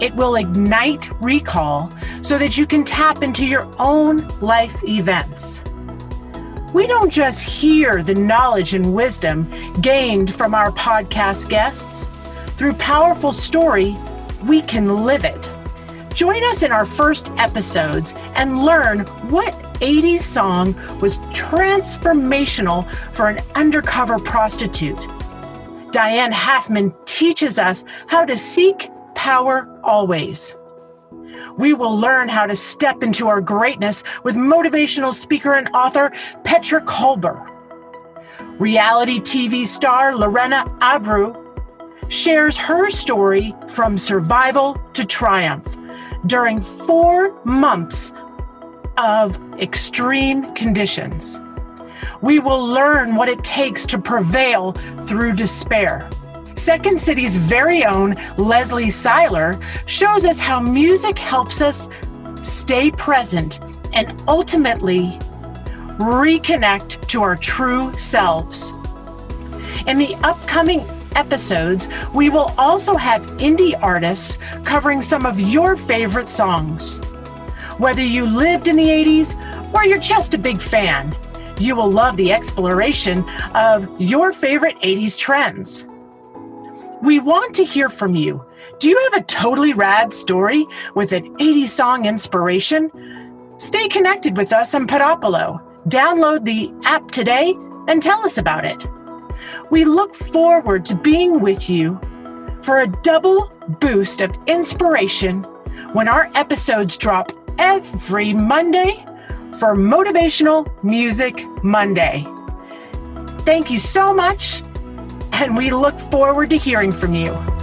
It will ignite recall so that you can tap into your own life events. We don't just hear the knowledge and wisdom gained from our podcast guests. Through powerful story, we can live it. Join us in our first episodes and learn what 80s song was transformational for an undercover prostitute. Diane Halfman teaches us how to seek power always. We will learn how to step into our greatness with motivational speaker and author Petra Kolber. Reality TV star Lorena Abreu shares her story from survival to triumph during four months of extreme conditions. We will learn what it takes to prevail through despair. Second City's very own Leslie Seiler shows us how music helps us stay present and ultimately reconnect to our true selves. In the upcoming episodes, we will also have indie artists covering some of your favorite songs. Whether you lived in the 80s or you're just a big fan, you will love the exploration of your favorite 80s trends. We want to hear from you. Do you have a totally rad story with an 80s song inspiration? Stay connected with us on Podopolo. Download the app today and tell us about it. We look forward to being with you for a double boost of inspiration when our episodes drop every Monday for Motivational Music Monday. Thank you so much and we look forward to hearing from you.